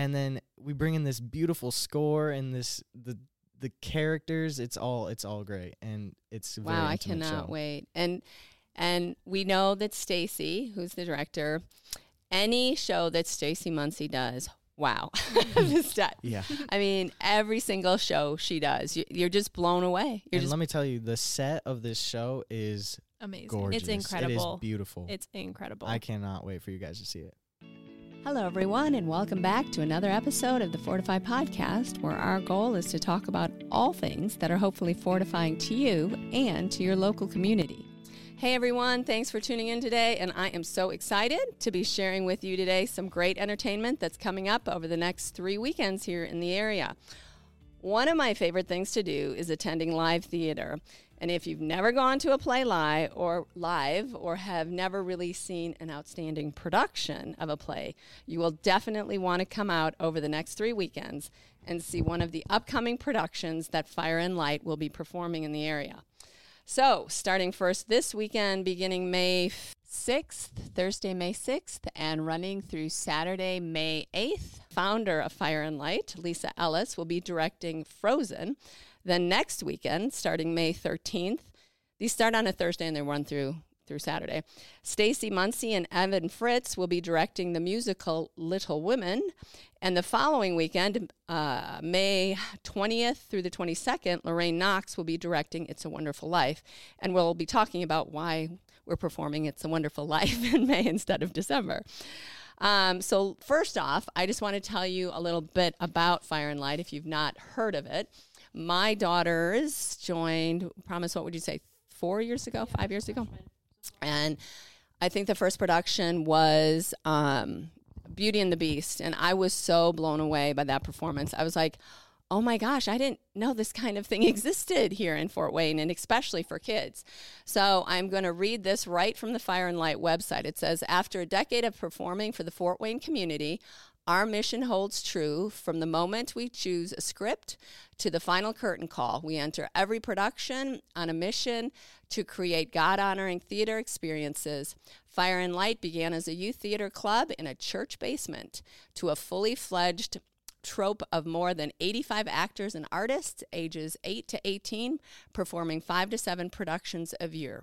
and then we bring in this beautiful score and this the the characters. It's all it's all great, and it's a very Wow, I cannot show. wait. And and we know that Stacy, who's the director, any show that Stacy Muncie does, wow, the set. Yeah, I mean, every single show she does, you, you're just blown away. You're and just let me tell you, the set of this show is Amazing. gorgeous. It's incredible. It is beautiful. It's incredible. I cannot wait for you guys to see it. Hello, everyone, and welcome back to another episode of the Fortify Podcast, where our goal is to talk about all things that are hopefully fortifying to you and to your local community. Hey, everyone, thanks for tuning in today, and I am so excited to be sharing with you today some great entertainment that's coming up over the next three weekends here in the area. One of my favorite things to do is attending live theater. And if you've never gone to a play live or live or have never really seen an outstanding production of a play, you will definitely want to come out over the next 3 weekends and see one of the upcoming productions that Fire and Light will be performing in the area. So, starting first this weekend, beginning May 6th, Thursday, May 6th, and running through Saturday, May 8th, founder of Fire and Light, Lisa Ellis, will be directing Frozen. Then next weekend, starting May 13th, these start on a Thursday and they run through through Saturday. Stacy Muncie and Evan Fritz will be directing the musical Little Women. And the following weekend, uh, May 20th through the 22nd, Lorraine Knox will be directing It's a Wonderful Life. And we'll be talking about why we're performing It's a Wonderful Life in May instead of December. Um, so, first off, I just want to tell you a little bit about Fire and Light if you've not heard of it. My daughters joined, promise, what would you say, four years ago, five years ago? And I think the first production was um, Beauty and the Beast. And I was so blown away by that performance. I was like, oh my gosh, I didn't know this kind of thing existed here in Fort Wayne, and especially for kids. So I'm going to read this right from the Fire and Light website. It says After a decade of performing for the Fort Wayne community, our mission holds true from the moment we choose a script to the final curtain call. We enter every production on a mission to create God honoring theater experiences. Fire and Light began as a youth theater club in a church basement to a fully fledged troupe of more than 85 actors and artists ages 8 to 18 performing 5 to 7 productions a year.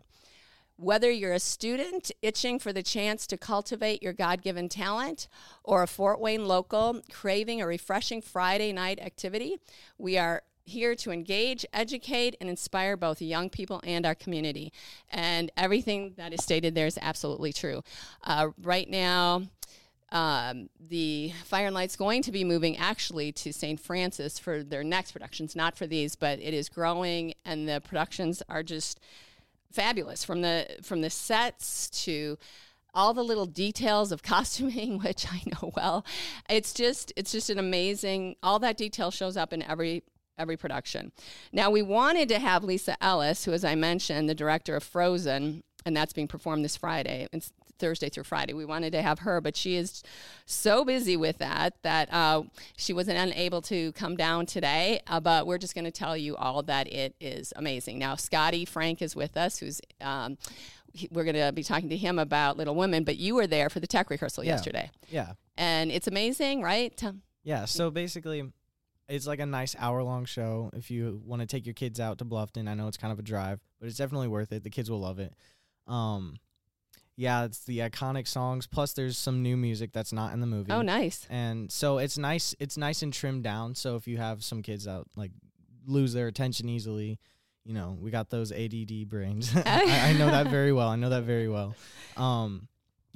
Whether you're a student itching for the chance to cultivate your God given talent or a Fort Wayne local craving a refreshing Friday night activity, we are here to engage, educate, and inspire both young people and our community. And everything that is stated there is absolutely true. Uh, right now, um, the Fire and Light's going to be moving actually to St. Francis for their next productions, not for these, but it is growing, and the productions are just fabulous from the from the sets to all the little details of costuming which i know well. It's just it's just an amazing all that detail shows up in every every production. Now we wanted to have lisa ellis who as i mentioned the director of frozen and that's being performed this friday. It's thursday through friday we wanted to have her but she is so busy with that that uh, she wasn't unable to come down today uh, but we're just going to tell you all that it is amazing now scotty frank is with us who's um, we're going to be talking to him about little women but you were there for the tech rehearsal Yeah. yesterday Yeah, and it's amazing right yeah. So basically, it's like a nice hour long show. If you want to take your kids out to Bluffton, I know it's kind of a drive, but it's definitely worth it. The kids will love it. Um, yeah, it's the iconic songs. Plus, there's some new music that's not in the movie. oh nice and so it's nice it's nice and trimmed down so if you have some kids out like lose their attention easily you know we got those add brains I, I know that very well i know that very well um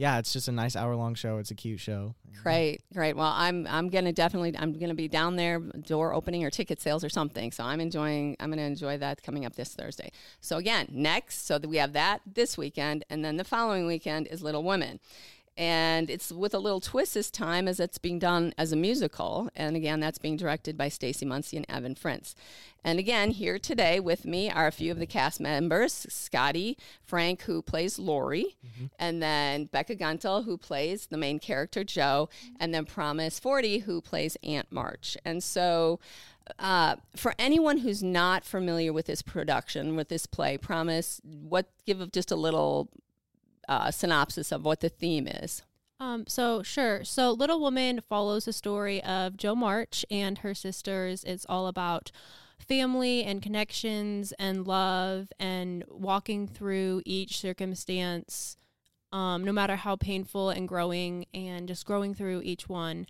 yeah it's just a nice hour long show it's a cute show Great, great. Well, I'm I'm gonna definitely I'm gonna be down there, door opening or ticket sales or something. So I'm enjoying I'm gonna enjoy that coming up this Thursday. So again, next, so that we have that this weekend, and then the following weekend is Little Women. And it's with a little twist this time as it's being done as a musical. And again, that's being directed by Stacey Muncie and Evan Fritz. And again, here today with me are a few of the cast members Scotty Frank, who plays Laurie, and then Bekah Guntle, who plays the main character, Jo, and then Promise Forti, who plays Aunt March. And so, uh, for anyone who's not familiar with this production, with this play, Promise, what give just a little uh, synopsis of what the theme is. Um, so sure. So Little Woman follows the story of Jo March and her sisters. It's all about family and connections and love and walking through each circumstance, um, no matter how painful and growing and just growing through each one.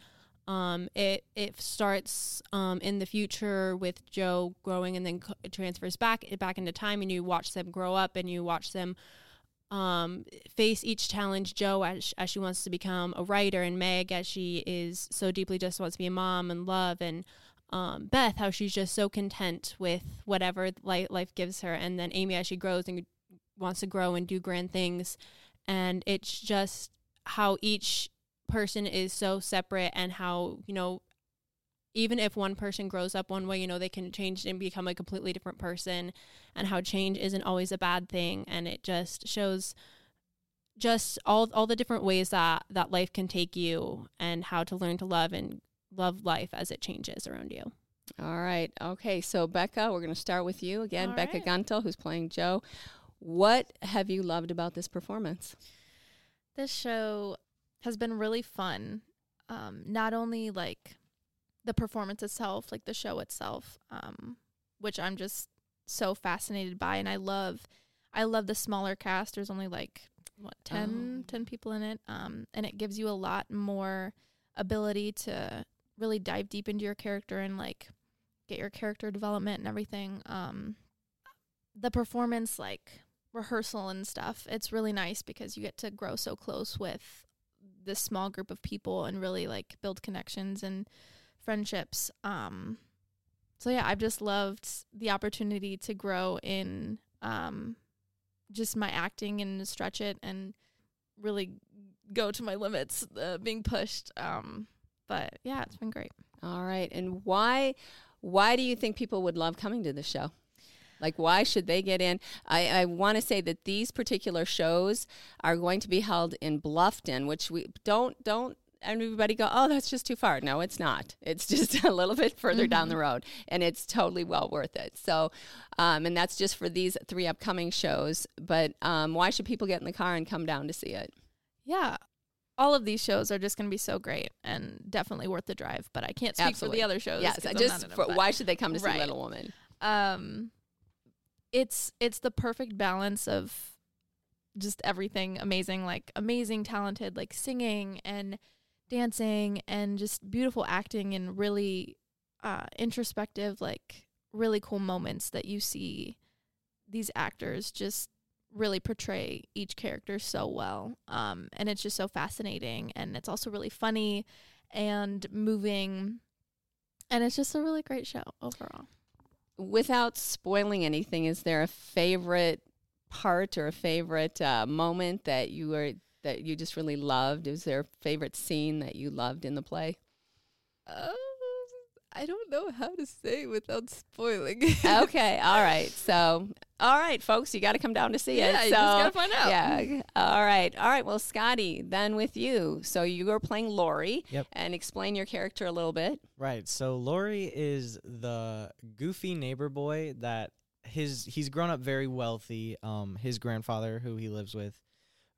Um, it it starts um, in the future with Jo growing and then it transfers back back into time and you watch them grow up and you watch them um, face each challenge. Jo, as, as she wants to become a writer, and Meg, as she is so deeply just wants to be a mom and love, and um, Beth, how she's just so content with whatever life gives her, and then Amy, as she grows and wants to grow and do grand things, and it's just how each person is so separate, and how you know even if one person grows up one way, you know, they can change and become a completely different person and how change isn't always a bad thing and it just shows just all all the different ways that that life can take you and how to learn to love and love life as it changes around you. All right. Okay, so Bekah, we're going to start with you again, all Bekah right. Guntle who's playing Jo. What have you loved about this performance? This show has been really fun. Um, not only like the performance itself, like the show itself, um, which I'm just so fascinated by, and I love, I love the smaller cast. There's only like what 10, oh. 10 people in it, um, and it gives you a lot more ability to really dive deep into your character and like get your character development and everything. Um, the performance, like rehearsal and stuff, it's really nice because you get to grow so close with this small group of people and really like build connections and friendships. Um, so yeah, I've just loved the opportunity to grow in um, just my acting and stretch it and really go to my limits, uh, being pushed. Um, but yeah, it's been great. All right, and why why do you think people would love coming to the show? Like, why should they get in? I, I want to say that these particular shows are going to be held in Bluffton, which we don't don't everybody go, oh, that's just too far. No, it's not. It's just a little bit further mm-hmm. down the mm-hmm. road, and it's totally well worth it. So, um, and that's just for these three upcoming shows. But um, why should people get in the car and come down to see it? Yeah. All of these shows are just going to be so great and definitely worth the drive. But I can't speak Absolutely. for the other shows. Yes, just for, why should they come to see right. Little Woman? Um, it's it's the perfect balance of just everything amazing, like amazing, talented, like singing and dancing and just beautiful acting and really uh, introspective, like really cool moments that you see these actors just really portray each character so well. Um, and it's just so fascinating. And it's also really funny and moving. And it's just a really great show overall. Without spoiling anything, is there a favorite part or a favorite uh, moment that you were that you just really loved? Is there a favorite scene that you loved in the play? Um, I don't know how to say without spoiling. okay, all right. So, all right, folks, you got to come down to see yeah, it. So, you just got to find out. Yeah. All right. All right. Well, Scotty, then with you. So you are playing Laurie. Yep. And explain your character a little bit. Right. So Laurie is the goofy neighbor boy that his he's grown up very wealthy. Um, his grandfather, who he lives with,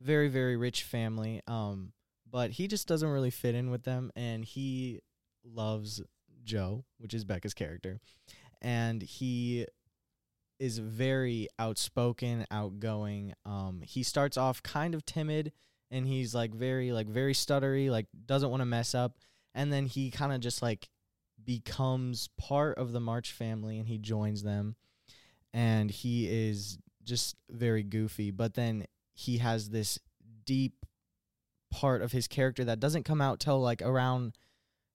very very rich family um but he just doesn't really fit in with them and he loves Jo, which is Bekah's character and he is very outspoken outgoing um he starts off kind of timid and he's like very like very stuttery like doesn't want to mess up and then he kind of just like becomes part of the March family and he joins them and he is just very goofy but then he has this deep part of his character that doesn't come out till like around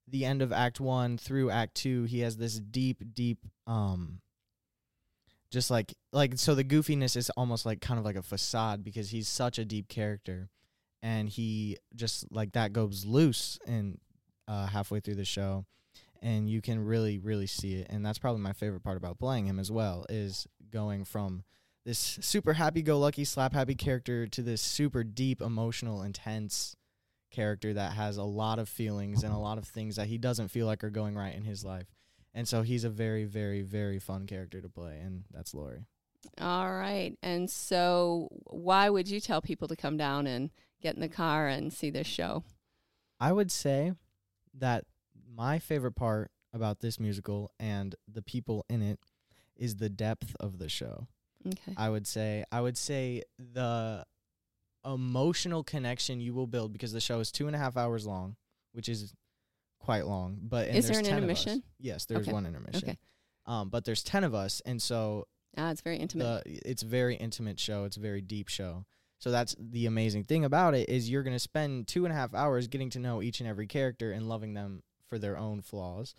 the end of act 1 through act 2 he has this deep deep um just like like so the goofiness is almost like kind of like a facade because he's such a deep character and he just like that goes loose and uh halfway through the show and you can really really see it. And that's probably my favorite part about playing him as well is going from this super happy go lucky slap happy character to this super deep emotional intense character that has a lot of feelings and a lot of things that he doesn't feel like are going right in his life. And so he's a very very very fun character to play and that's Laurie. All right. And so why would you tell people to come down and get in the car and see this show? I would say that my favorite part about this musical and the people in it is the depth of the show. Okay. I would say I would say the emotional connection you will build because the show is two and a half hours long, which is quite long. But Is there there's an 10 of us. intermission? Yes, there's Okay. one intermission. Okay. Um, but there's ten of us, and so Ah, it's very intimate. the it's very intimate show. It's a very deep show. So that's the amazing thing about it is you're gonna spend two and a half hours getting to know each and every character and loving them for their own flaws.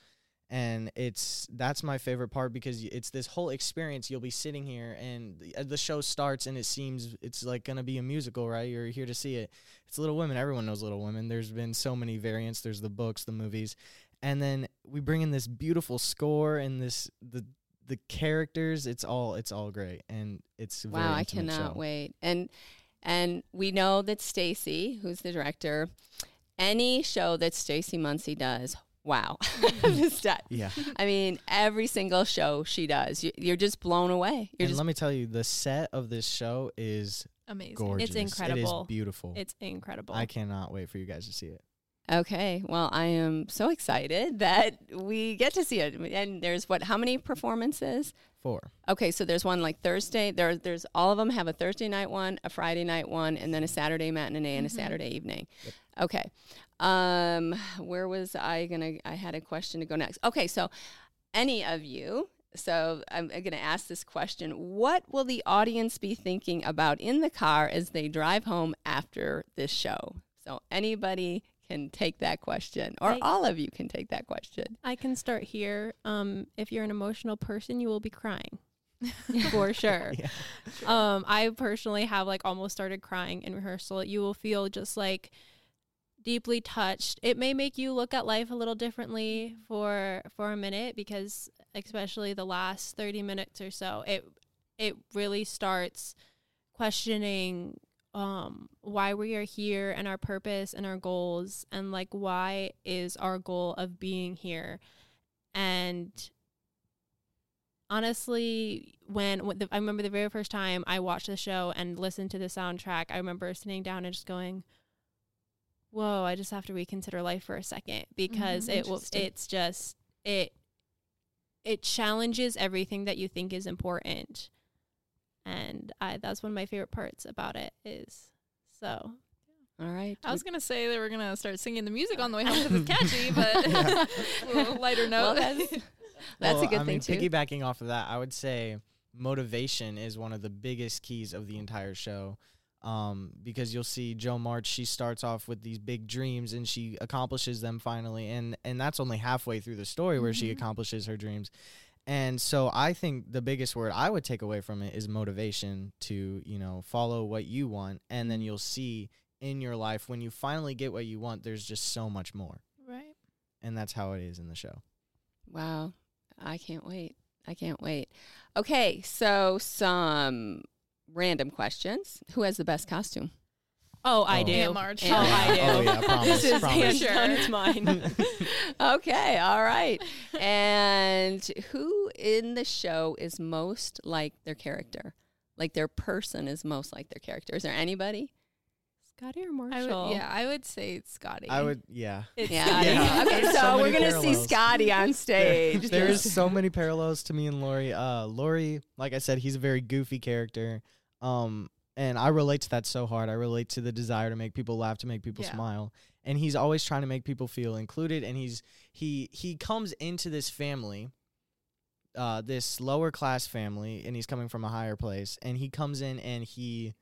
And it's that's my favorite part because it's this whole experience. You'll be sitting here and the, uh, the show starts and it seems it's like gonna be a musical, right? You're here to see it. It's Little Women. Everyone knows Little Women. There's been so many variants. There's the books, the movies, and then we bring in this beautiful score and this the the characters. It's all it's all great and it's wow, I cannot show. wait. And and we know that Stacy, who's the director, any show that Stacy Muncie does, wow. Mm-hmm. This di- Yeah. I mean, every single show she does, you, you're just blown away. You're and just let me tell you, the set of this show is Amazing. gorgeous. incredible. It is beautiful. It's incredible. I cannot wait for you guys to see it. okay. Well, I am so excited that we get to see it. And there's what? How many performances? Four. Okay, so there's one like Thursday. There, there's all of them have a Thursday night one, a Friday night one, and then a Saturday matinee and a mm-hmm. Saturday evening. Okay. Um, where was I gonna? I had a question to go next. Okay, so any of you. So I'm going to ask this question: What will the audience be thinking about in the car as they drive home after this show? So anybody can take that question, or I- all of you can take that question. I can start here. Um, if you're an emotional person, you will be crying. For sure. Yeah. Um, I personally have like almost started crying in rehearsal. You will feel just like deeply touched. It may make you look at life a little differently for for a minute because especially the last 30 minutes or so, it it really starts questioning um why we are here and our purpose and our goals and like why is our goal of being here and honestly when, when the, i remember the very first time i watched the show and listened to the soundtrack i remember sitting down and just going whoa i just have to reconsider life for a second because Mhm, it will it's just it it challenges everything that you think is important and i that's one of my favorite parts about it is so All right. I was gonna say they were gonna start singing the music on the way home because it's catchy, but Yeah. a little lighter Well, note. that's, that's Well, a good I thing mean, too. Piggybacking off of that, I would say motivation is one of the biggest keys of the entire show. Um, because you'll see Jo March, she starts off with these big dreams and she accomplishes them finally, and and that's only halfway through the story where she Mm-hmm. Mhm. accomplishes her dreams. And so I think the biggest word I would take away from it is motivation to, you know, follow what you want and then you'll see in your life when you finally get what you want, there's just so much more. right. And that's how it is in the show. Wow. I can't wait. I can't wait. Okay, so some random questions. Who has the best costume? oh i Oh. do Aunt March. Aunt oh i do Oh yeah, promise, this is promise. hands Sure. down it's mine okay, all right. And who in the show is most like their character? Like their person is most like their character. Is there anybody? scotty or I marshall would, yeah, I would say it's Scotty. I would, yeah. it's Yeah. Yeah. Okay, so, so we're gonna see. Scotty on stage. There's so many parallels to me and Laurie. Uh, Laurie, like I said, he's a very goofy character. Um, and I relate to that so hard. I relate to the desire to make people laugh, to make people Yeah. smile. And he's always trying to make people feel included. And he's he he comes into this family, uh, this lower class family, and he's coming from a higher place. And he comes in and he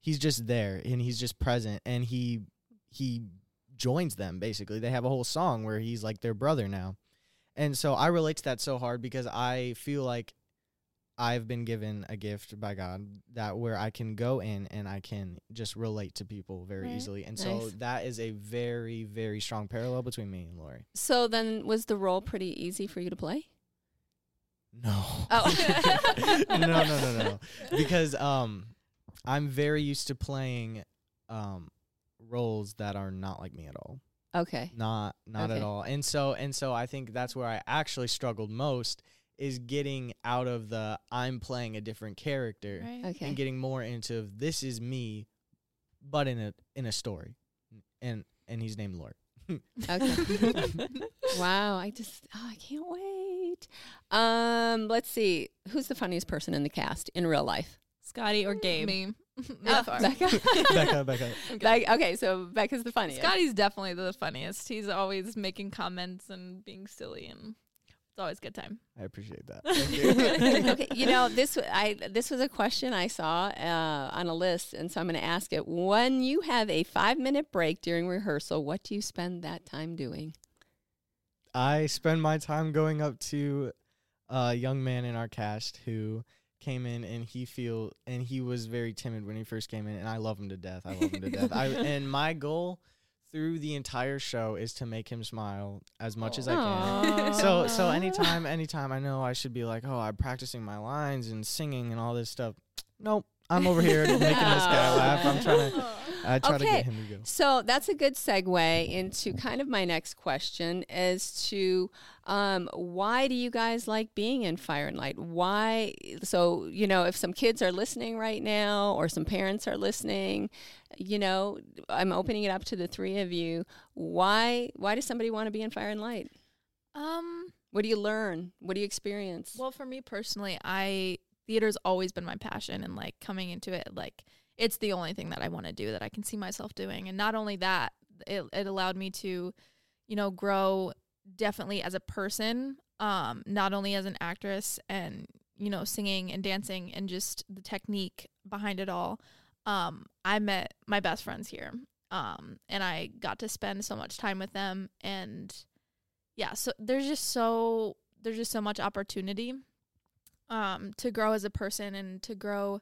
he's just there and he's just present and he he joins them basically. They have a whole song where he's like their brother now. And so I relate to that so hard because I feel like I've been given a gift by God that where I can go in and I can just relate to people very Right. easily. And so that is a very, very strong parallel between me and Laurie. So then was the role pretty easy for you to play? No. Oh. no, no, no, no. Because um I'm very used to playing um roles that are not like me at all. Okay. Not not Okay. at all. And so and so I think that's where I actually struggled most is getting out of the I'm playing a different character right. Okay. and getting more into this is me but in a in a story, and and he's named Lord. Okay. wow, I just oh, I can't wait. Um, let's see. Who's the funniest person in the cast in real life? Scotty or Gabe? Me. Oh, Not far. Bekah. Bekah, Bekah. Bec- okay, so Bekah's the funniest. Scotty's definitely the funniest. He's always making comments and being silly, and it's always a good time. I appreciate that. Thank you. okay, you know this. w- I this was a question I saw uh, on a list, and so I'm going to ask it. When you have a five minute break during rehearsal, what do you spend that time doing? I spend my time going up to a young man in our cast who came in and he feel and he was very timid when he first came in and I love him to death. I love him to death. I and my goal through the entire show is to make him smile as much as I can. So so anytime anytime I know I should be like, "Oh, I'm practicing my lines and singing and all this stuff." Nope. I'm over here making this guy laugh. I'm trying to I try to Okay. get him to go. So that's a good segue into kind of my next question as to um, why do you guys like being in Fire and Light? Why? So, you know, if some kids are listening right now or some parents are listening, you know, I'm opening it up to the three of you. Why, why does somebody want to be in Fire and Light? Um. What do you learn? What do you experience? Well, for me personally, I theater's always been my passion, and like coming into it, like it's the only thing that I want to do that I can see myself doing. And not only that, it it allowed me to, you know, grow definitely as a person, um, not only as an actress and you know singing and dancing and just the technique behind it all. Um, I met my best friends here, um, and I got to spend so much time with them, and yeah, so there's just so there's just so much opportunity um to grow as a person and to grow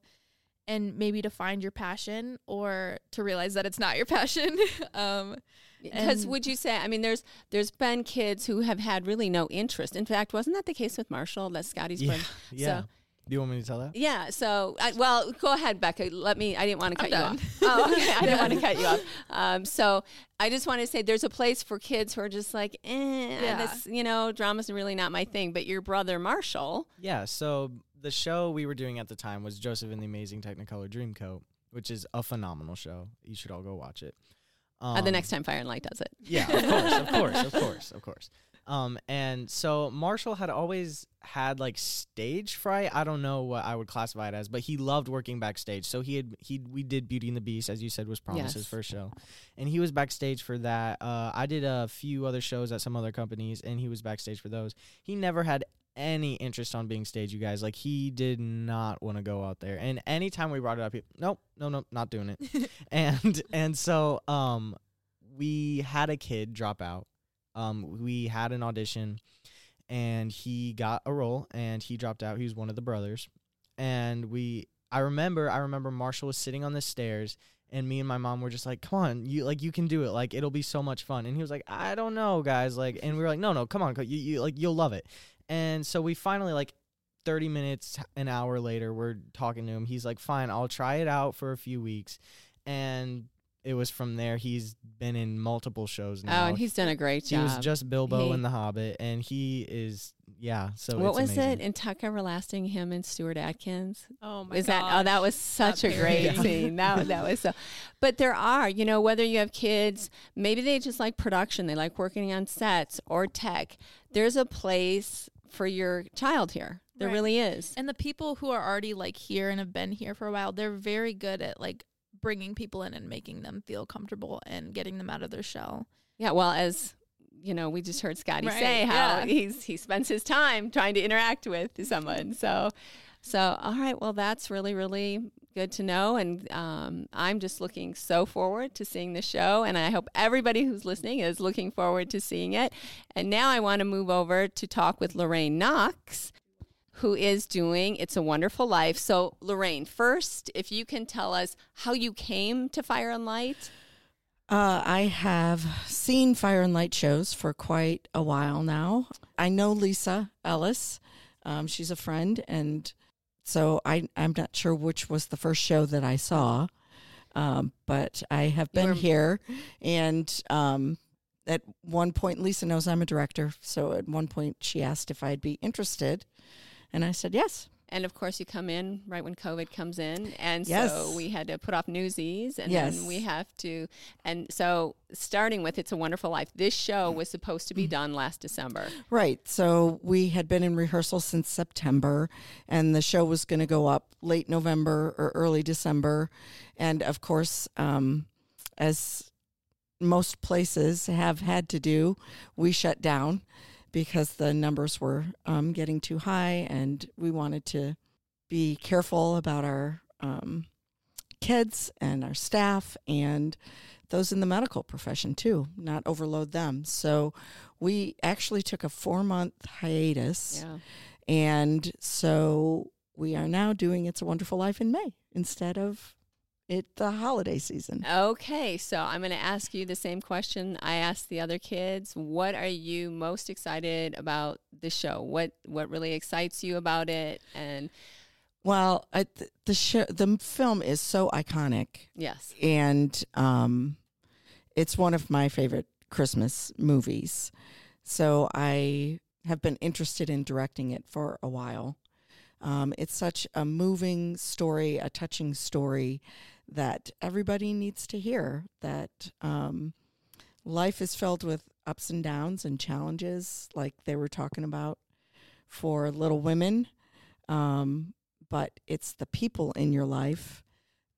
and maybe to find your passion or to realize that it's not your passion um Because would you say? I mean, there's there's been kids who have had really no interest. In fact, wasn't that the case with Marshall? That's Scotty's Yeah. friend. Yeah. Do you want me to tell that? Yeah. So, I, well, go ahead, Bekah. Let me. I didn't want to I'm cut you done. off. Oh, okay. I didn't want to cut you off. Um, so, I just want to say there's a place for kids who are just like, eh, Yeah. this, you know, drama's really not my thing. But your brother Marshall, Yeah, so the show we were doing at the time was Joseph and the Amazing Technicolor Dreamcoat, which is a phenomenal show. You should all go watch it. uh, the Um, next time Fire and Light does it. Yeah, of course, of course, of course, of course. Um, and so Marshall had always had like stage fright. I don't know what I would classify it as, but he loved working backstage. So he had he we did Beauty and the Beast, as you said, was Promise his Yes. first show, and he was backstage for that. Uh, I did a few other shows at some other companies, and he was backstage for those. He never had any interest on being stage, you guys. Like he did not want to go out there. And anytime we brought it up, he, nope, no, no, not doing it. and and so um we had a kid drop out. Um we had an audition and he got a role and he dropped out. He was one of the brothers. And we I remember I remember Marshall was sitting on the stairs and me and my mom were just like, "Come on, you like you can do it. Like it'll be so much fun." And he was like, "I don't know, guys." Like and we were like, "No, no, come on. You, you like you'll love it." And so we finally like 30 minutes an hour later we're talking to him. He's like, "Fine, I'll try it out for a few weeks." And it was from there he's been in multiple shows oh, now. Oh, and he's done a great job. he was just Bilbo He- in The Hobbit and he is yeah, so what it's was amazing. it in Tuck Everlasting? Him and Stuart Atkins. Oh my is god! that oh that was such a That great period. scene that that was so but there are you know whether you have kids maybe they just like production they like working on sets or tech there's a place for your child here there Right. really is and the people who are already like here and have been here for a while they're very good at like bringing people in and making them feel comfortable and getting them out of their shell yeah well as you know we just heard Scotty Right, say how yeah. he's he spends his time trying to interact with someone so so all right well that's really really good to know and um, i'm just looking so forward to seeing the show and i hope everybody who's listening is looking forward to seeing it and now i want to move over to talk with lorraine knox who is doing it's a wonderful life so lorraine first if you can tell us how you came to fire and light Uh, I have seen Fire and Light shows for quite a while now. I know Lisa Ellis. Um, she's a friend, and so I, I'm not sure which was the first show that I saw, um, but I have been here. And um, at one point, Lisa knows I'm a director, so at one point she asked if I'd be interested, and I said yes. And of course, you come in right when COVID comes in, and Yes. so we had to put off Newsies, and Yes. then we have to. And so, starting with "It's a Wonderful Life," this show was supposed to be done last December. Right. So we had been in rehearsal since September, and the show was going to go up late November or early December. And of course, um, as most places have had to do, we shut down because the numbers were um, getting too high, and we wanted to be careful about our um, kids and our staff and those in the medical profession too, not overload them. So we actually took a four month hiatus. Yeah. And so we are now doing It's a Wonderful Life in May instead of it the holiday season. Okay, so I'm going to ask you the same question I asked the other kids. What are you most excited about the show? What what really excites you about it? And Well, I, th- the show, the film is so iconic, yes, and um, it's one of my favorite Christmas movies. So I have been interested in directing it for a while. Um, it's such a moving story, a touching story that everybody needs to hear. That um, life is filled with ups and downs and challenges, like they were talking about for Little Women. Um, but it's the people in your life,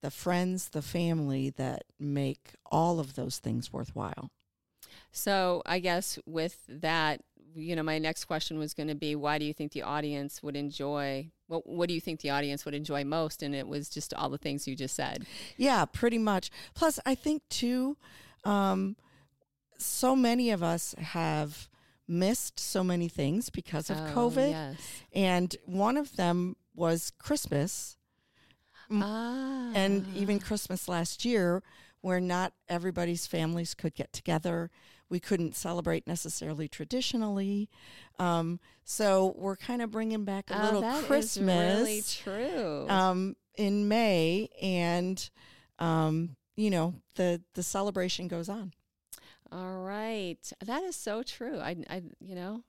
the friends, the family that make all of those things worthwhile. So I guess with that, you know, my next question was going to be, why do you think the audience would enjoy? What What do you think the audience would enjoy most? And it was just all the things you just said. Yeah, pretty much. Plus, I think too, um, so many of us have missed so many things because of Oh, COVID, Yes. and one of them was Christmas. Ah. and even Christmas last year, where not everybody's families could get together. We couldn't celebrate necessarily traditionally. Um, so we're kind of bringing back a Oh, little Christmas really true. um, in May, and um, you know the the celebration goes on. All right. That is so true. I, I you know,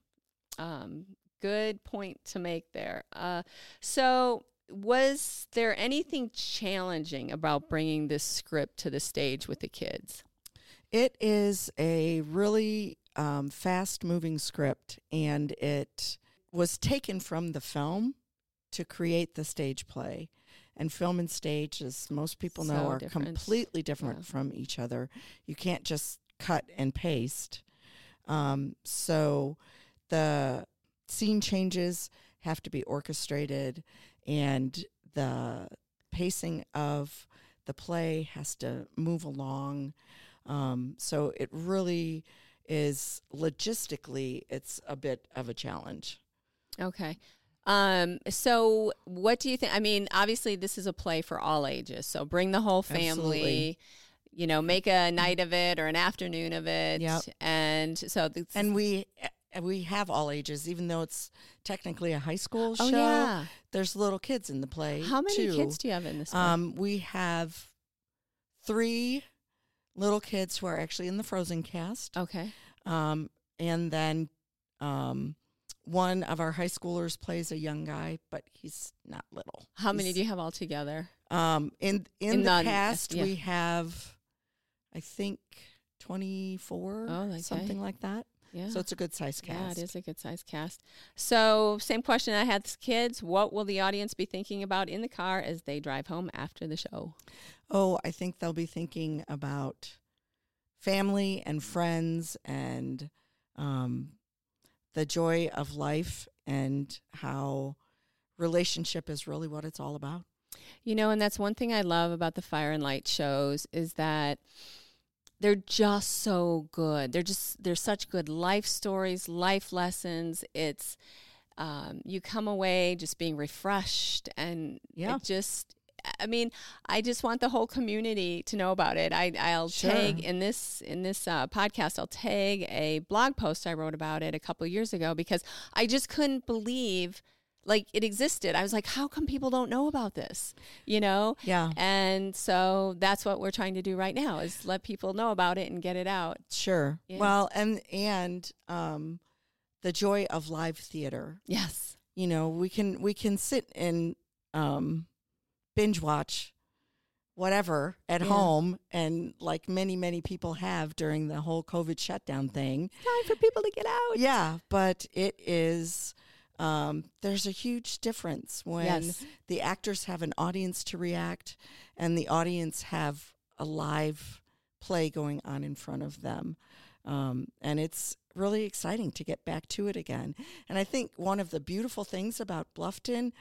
um, good point to make there. Uh, so, was there anything challenging about bringing this script to the stage with the kids? It is a really um, fast moving script, and it was taken from the film to create the stage play. And film and stage, as most people know, So are different. completely different Yeah. from each other. You can't just cut and paste. Um, so the scene changes have to be orchestrated, and the pacing of the play has to move along. Um, so it really is logistically, it's a bit of a challenge. Okay. Um, so what do you think? I mean, obviously this is a play for all ages. So bring the whole family, Absolutely. you know, make a night of it or an afternoon of it. Yep. And so And we uh, we have all ages, even though it's technically a high school oh show. yeah. There's little kids in the play. How many too. kids do you have in this? Um, we have three little kids who are actually in the Frozen cast. okay. Um, and then um, one of our high schoolers plays a young guy, but he's not little. How many do you have all together? Um, in in, In the non- cast, yeah. we have, I think, twenty four, Oh, okay. something like that. Yeah. So it's a good size yeah, cast. it is a good sized cast. So, same question I had kids. What will the audience be thinking about in the car as they drive home after the show? Oh, I think they'll be thinking about family and friends and um, the joy of life and how relationship is really what it's all about. You know, and that's one thing I love about the Fire and Light shows is that they're just so good. They're just they're such good life stories, life lessons. It's um, you come away just being refreshed and Yeah. it just I mean, I just want the whole community to know about it. I, I'll Sure. tag in this in this uh, podcast. I'll tag a blog post I wrote about it a couple of years ago because I just couldn't believe like it existed. I was like, how come people don't know about this? You know, Yeah, and so that's what we're trying to do right now is let people know about it and get it out. sure. Yeah. Well, and and um, the joy of live theater. Yes. you know, we can we can sit and um, binge watch whatever at Yeah. home, and like many many people have during the whole COVID shutdown thing. Time for people to get out. Yeah, but it is. Um, there's a huge difference when Yes. the actors have an audience to react, and the audience have a live play going on in front of them, um, and it's really exciting to get back to it again. And I think one of the beautiful things about Bluffton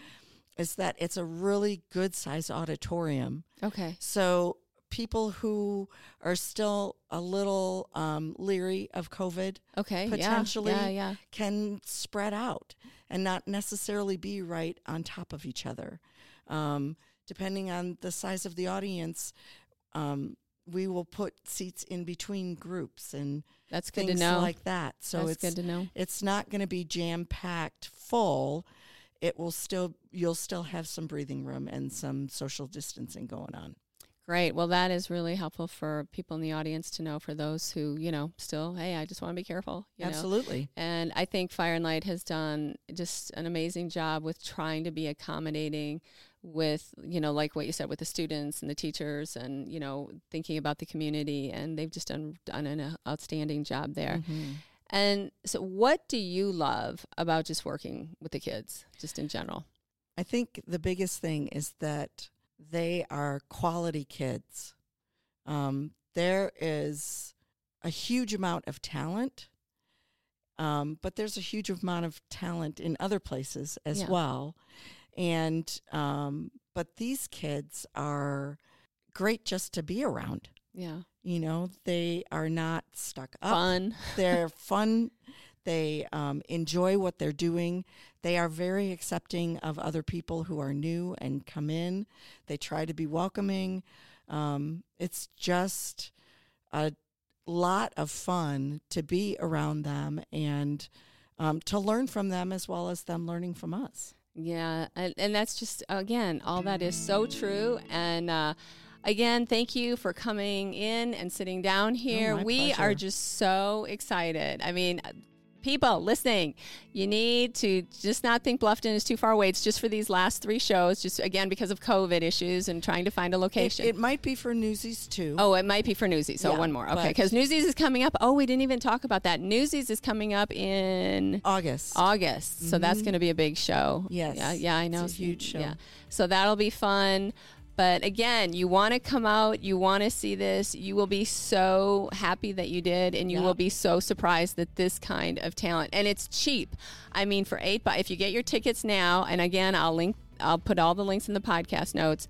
is that it's a really good size auditorium. Okay. So people who are still a little um, leery of COVID Okay. yeah, Potentially. Yeah. Yeah. can spread out and not necessarily be right on top of each other. Um, depending on the size of the audience, um, we will put seats in between groups and That's good things to know. like that. So That's it's good to know. it's not going to be jam packed full. It will still you'll still have some breathing room and some social distancing going on. Great. Well, that is really helpful for people in the audience to know. For those who, you know, still, hey, I just want to be careful. You know? Absolutely. And I think Fire and Light has done just an amazing job with trying to be accommodating with, you know, like what you said with the students and the teachers and, you know, thinking about the community. And they've just done, done an outstanding job there. Mhm. And so, what do you love about just working with the kids, just in general? I think the biggest thing is that they are quality kids. Um, there is a huge amount of talent, um, but there's a huge amount of talent in other places as Yeah. well. And um, but these kids are great just to be around. Yeah. You know, they are not stuck up. Fun. They're fun. They um, enjoy what they're doing. They are very accepting of other people who are new and come in. They try to be welcoming. Um, it's just a lot of fun to be around them and um, to learn from them as well as them learning from us. Yeah, and, and that's just again, all that is so true. And uh, again, thank you for coming in and sitting down here. my we pleasure. are just so excited. I mean, people listening, you need to just not think Bluffton is too far away. It's just for these last three shows, just again because of COVID issues and trying to find a location. it might be for Newsies too. Oh, it might be for Newsies. So Yeah, one more. Okay. Because Newsies is coming up. Oh, we didn't even talk about that. Newsies is coming up in August. August. So that's Mhm. going to be a big show. Yes. Yeah, yeah, I know. It's a huge show. Yeah. So that'll be fun. But again, you want to come out, you want to see this, you will be so happy that you did, and you Yeah. will be so surprised that this kind of talent, and it's cheap. I mean, for eight, but if you get your tickets now, and again, I'll link, I'll put all the links in the podcast notes.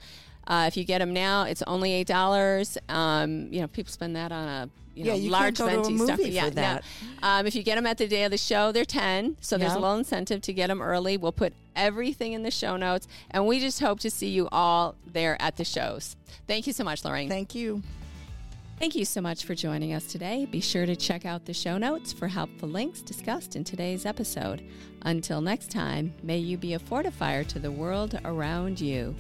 Uh, if you get them now, it's only eight dollars. Um, you know, people spend that on a you know Yeah, you large can't go to a venti movie stuff. for yeah, no. that. Um, if you get them at the day of the show, they're 10. So there's a little incentive to get them early. We'll put everything in the show notes. And we just hope to see you all there at the shows. Thank you so much, Lorraine. Thank you. Thank you so much for joining us today. Be sure to check out the show notes for helpful links discussed in today's episode. Until next time, may you be a fortifier to the world around you.